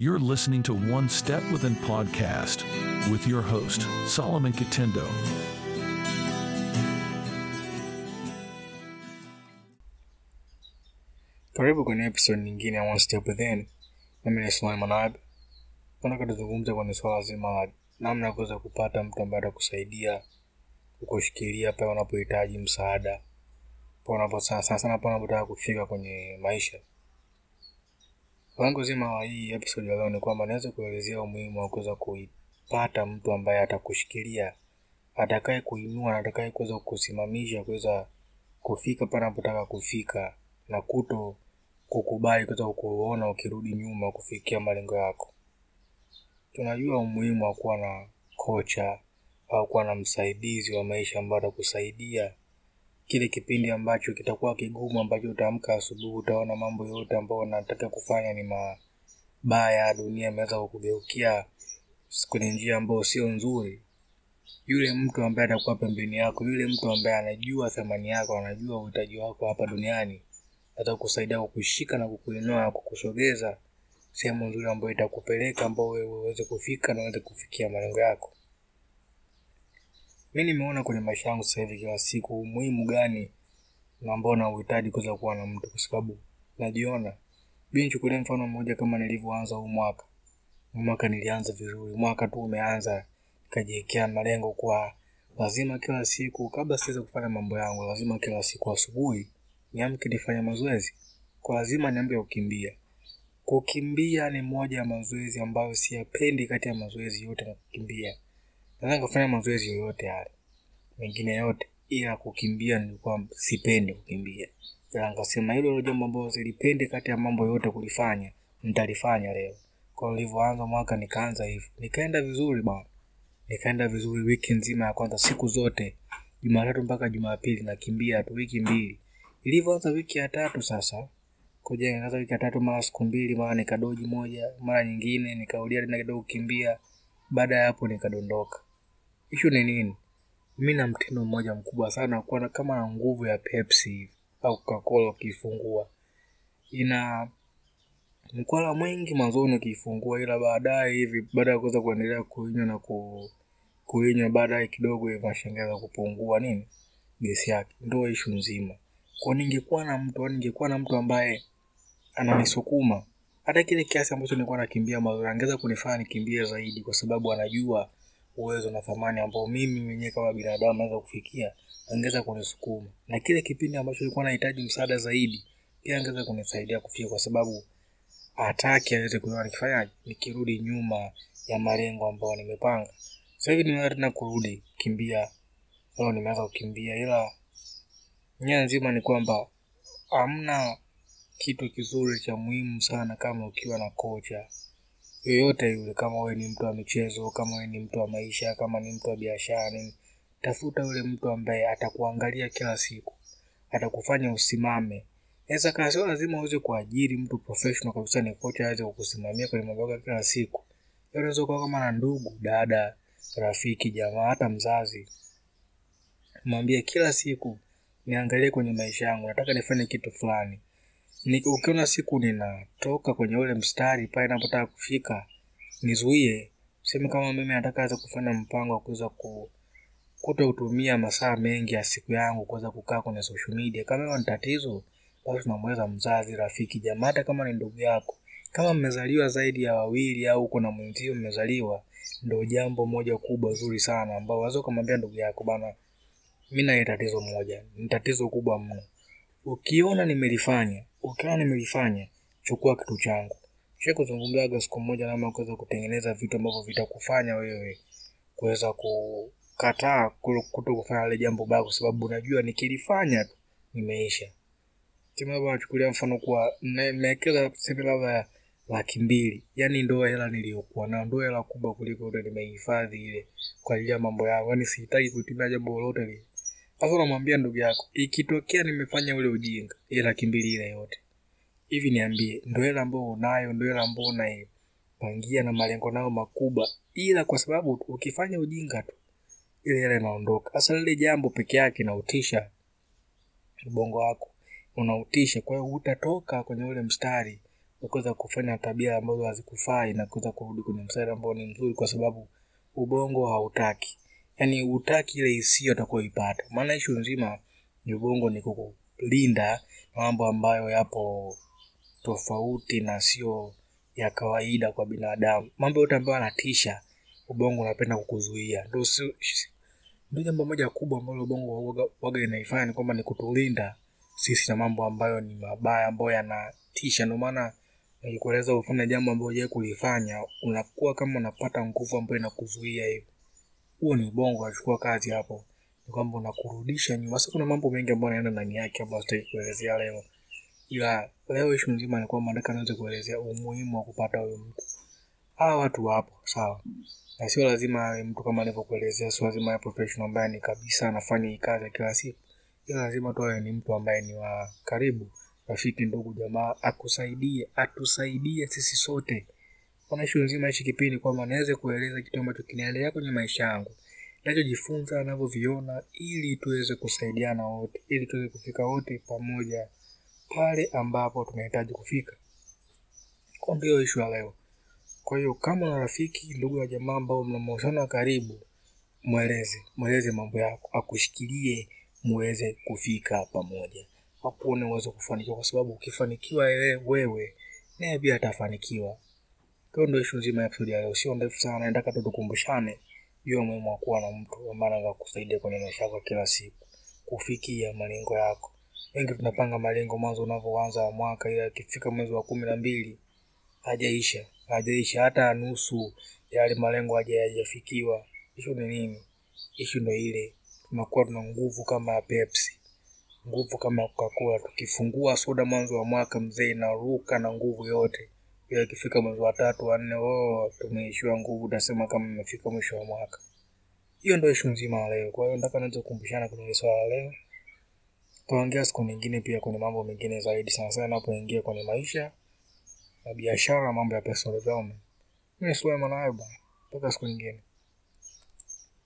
You're listening to One Step Within Podcast with your host, Solomon Katendo. Karibu kwenye episode nyingine ya One Step Within. Mimi ni Sulaiman Manab. Nataka tuzungumze kwenye swala zima la namna ya kuweza kupata mtu ambaye atakusaidia kukushikilia pale unapohitaji msaada, pale unapo sana sana pale unapotaka kufika kwenye maisha. Lengo zima la hii episode ya leo ni kwamba naweza kuelezea umuhimu wa kuweza kuipata mtu ambaye atakushikilia, atakaye kuinua na atakaye kuweza kukusimamisha kuweza kufika pale unapotaka kufika na kuto kukubali kuweza kuona ukirudi nyuma kufikia malengo yako. Tunajua umuhimu wa kuwa na kocha au kuwa na msaidizi wa maisha ambaye atakusaidia kile kipindi ambacho kitakuwa kigumu, ambacho utaamka asubuhi utaona mambo yote ambayo unataka kufanya ni mabaya, dunia imeweza kukugeukia kwenye njia ambayo sio nzuri. Yule mtu ambaye atakuwa pembeni yako, yule mtu ambaye anajua thamani yako, anajua uhitaji wako hapa duniani, atakusaidia kukushika na kukuinua na kukusogeza sehemu nzuri ambayo itakupeleka ambao uweze kufika na uweze kufikia malengo yako. Mi nimeona kwenye maisha yangu sasa hivi kila siku umuhimu gani ambao nauhitaji kuweza kuwa na mtu, kwa sababu najiona Bi Nichukulie mfano mmoja, kama nilivyoanza huu mwaka. Mwaka nilianza vizuri, mwaka tu umeanza, nikajiwekea malengo kuwa lazima kila siku, kabla siweze kufanya mambo yangu, lazima kila siku asubuhi niamke nifanye mazoezi, kwa lazima niamke kukimbia. Kukimbia ni moja ya mazoezi ambayo siyapendi kati ya mazoezi yote, na kukimbia naweza kufanya mazoezi yoyote yale mengine yote, ila kukimbia nilikuwa sipendi kukimbia, ila nikasema hilo ndio jambo ambalo zilipende kati ya mambo yote kulifanya, nitalifanya leo. Kwa nilivyoanza mwaka nikaanza hivyo, nikaenda vizuri bwana, nikaenda vizuri wiki nzima ya kwanza, siku zote Jumatatu mpaka Jumapili nakimbia tu, wiki mbili. Ilivyoanza wiki ya tatu sasa kuja wiki ya tatu, mara siku mbili, mara nikadoji moja, mara nyingine nikarudia tena kidogo kukimbia. Baada ya hapo nikadondoka. Ishu ni nini? Mi na mtindo mmoja mkubwa sana kuwa kama na nguvu ya Pepsi au Coca-Cola ukifungua ina mkwala mwingi mwanzoni ukiifungua ila baadaye hivi, baada ya kuweza kuendelea kuinywa na ku kuinywa, baadaye kidogo hivi nashangaza kupungua nini gesi yake. ndo ishu nzima. Kwa ningekuwa na mtu, ningekuwa na mtu ambaye ananisukuma hata kile kiasi ambacho nilikuwa nakimbia mazuri, angeweza kunifanya nikimbie zaidi, kwa sababu anajua uwezo na thamani ambao mimi mwenyewe kama binadamu naweza kufikia, angeweza kunisukuma. Na kile kipindi ambacho nilikuwa nahitaji msaada zaidi, pia angeweza kunisaidia kufikia kwa sababu hataki aweze kuona nikifanyaje, nikirudi nyuma ya malengo ambayo nimepanga. Sasa hivi nimeanza tena kurudi kimbia, leo nimeanza kukimbia, ila nia nzima ni kwamba hamna kitu kizuri cha muhimu sana kama ukiwa na kocha yoyote yule, kama wewe ni mtu wa michezo, kama wewe ni mtu wa maisha, kama ni mtu wa biashara nini, tafuta yule mtu ambaye atakuangalia kila siku, atakufanya usimame. Naweza kaa sio lazima uweze kuajiri mtu professional kabisa, ni kocha aweze kukusimamia kwenye mambo yako kila siku. Unaweza kuwa kama na ndugu, dada, rafiki, jamaa, hata mzazi, mwambie kila siku, niangalie kwenye maisha yangu, nataka nifanye kitu fulani ukiona siku ninatoka kwenye ule mstari pale napotaka kufika, nizuie. seme kama mimi nataka aweza kufanya mpango wa kuweza ku kutotumia masaa mengi ya siku yangu kuweza kukaa kwenye social media. Kama hiyo ni tatizo, basi unamweza mzazi, rafiki, jamaa, hata kama ni ndugu yako. Kama mmezaliwa zaidi ya wawili au uko na mwenzio mmezaliwa, ndo jambo moja kubwa zuri sana ambao unaweza ukamwambia ndugu yako, bana, mimi na tatizo moja, ni tatizo kubwa mno. Ukiona nimelifanya ukiona nimelifanya, chukua kitu changu. Sha kuzungumzaga siku moja namna kuweza kutengeneza vitu ambavyo vitakufanya wewe kuweza kukataa kuto kufanya ile jambo baya, kwa sababu unajua nikilifanya tu nimeisha. Nachukulia mfano kuwa nimewekeza sema labda laki mbili, yani ndo hela niliyokuwa nayo, ndo hela kubwa kuliko ndo nimehifadhi ile kwa ajili ya mambo yangu, yani sihitaji kutumia jambo lolote lile. Sasa unamwambia ndugu yako, ikitokea nimefanya ule ujinga, ile laki mbili ile yote hivi, niambie, ndio hela ambayo unayo, ndio hela ambayo unaipangia na malengo nayo makubwa, ila kwa sababu ukifanya ujinga tu ile hela inaondoka. Sasa lile jambo peke yake inautisha ubongo wako, unautisha. Kwa hiyo utatoka kwenye ule mstari kuweza kufanya tabia ambazo hazikufai na kuweza kurudi kwenye mstari ambao ni mzuri, kwa sababu ubongo hautaki, yaani utaki ile hisia utakoipata. Maana ishu nzima ni ubongo ni kukulinda mambo ambayo yapo tofauti na sio ya kawaida kwa binadamu. Mambo yote ambayo yanatisha, ubongo unapenda kukuzuia. Ndio ndio jambo moja kubwa ambalo ubongo waga, inaifanya ni kwamba ni kutulinda sisi na mambo ambayo ni mabaya ambayo yanatisha. Ndio maana nikikueleza jambo ambalo hujawahi kulifanya, unakuwa kama unapata nguvu ambayo inakuzuia hivi. Huo ni ubongo unachukua kazi hapo, ni kwamba unakurudisha nyuma. Sasa kuna mambo mengi ambayo yanaenda ndani yake ambayo sitaki kuelezea leo, ila leo ishu nzima ni kwamba nataka niweze kuelezea umuhimu wa kupata huyo mtu. Hawa watu wapo sawa, na sio lazima awe mtu kama nilivyokuelezea, sio lazima professional ambaye ni kabisa anafanya hii kazi kila siku, ila lazima tu awe ni mtu ambaye ni wa karibu, rafiki, ndugu, jamaa, akusaidie, atusaidie sisi sote. Kuna ishu nzima hichi kipindi kwamba niweze kueleza kitu ambacho kinaendelea kwenye maisha yangu, nachojifunza, navyoviona, ili tuweze kusaidiana wote, ili tuweze kufika wote pamoja pale ambapo tunahitaji kufika. Kwa ndio ishu ya leo. Kwa hiyo kama una rafiki, ndugu ya jamaa ambao mna mahusiano wa karibu, mweleze, mweleze mambo yako, akushikilie muweze kufika pamoja, akuone uweze kufanikiwa, kwa sababu ukifanikiwa wewe, naye pia atafanikiwa. Kwa ndio ishu nzima ya episode ya leo, sio ndefu sana, nataka tu tukumbushane juu ya umuhimu wa kuwa na mtu ambaye anaweza kukusaidia kwenye maisha yako kila siku kufikia malengo yako. Wengi tunapanga malengo mwanzo unavyoanza mwaka, ila ikifika mwezi wa kumi na mbili hajaisha hajaisha hata nusu ya yale malengo hajafikiwa. Ishu ni nini? Ishu ndo ile tunakuwa tuna nguvu kama ya Pepsi, nguvu kama ya Coca-Cola. Tukifungua soda mwanzo wa mwaka, mzee inaruka na nguvu yote, ikifika mwezi wa tatu wa nne, oh, tumeishiwa nguvu, tunasema kama imefika mwisho wa mwaka. Hiyo ndo ishu nzima leo. Kwa hiyo nataka niweze kukumbushana kwenye swala leo, tuongea siku nyingine pia kwenye mambo mengine zaidi, sana sana napoingia kwenye maisha na biashara, mambo ya personal development. Mimi Suleiman Ayuba, mpaka siku nyingine.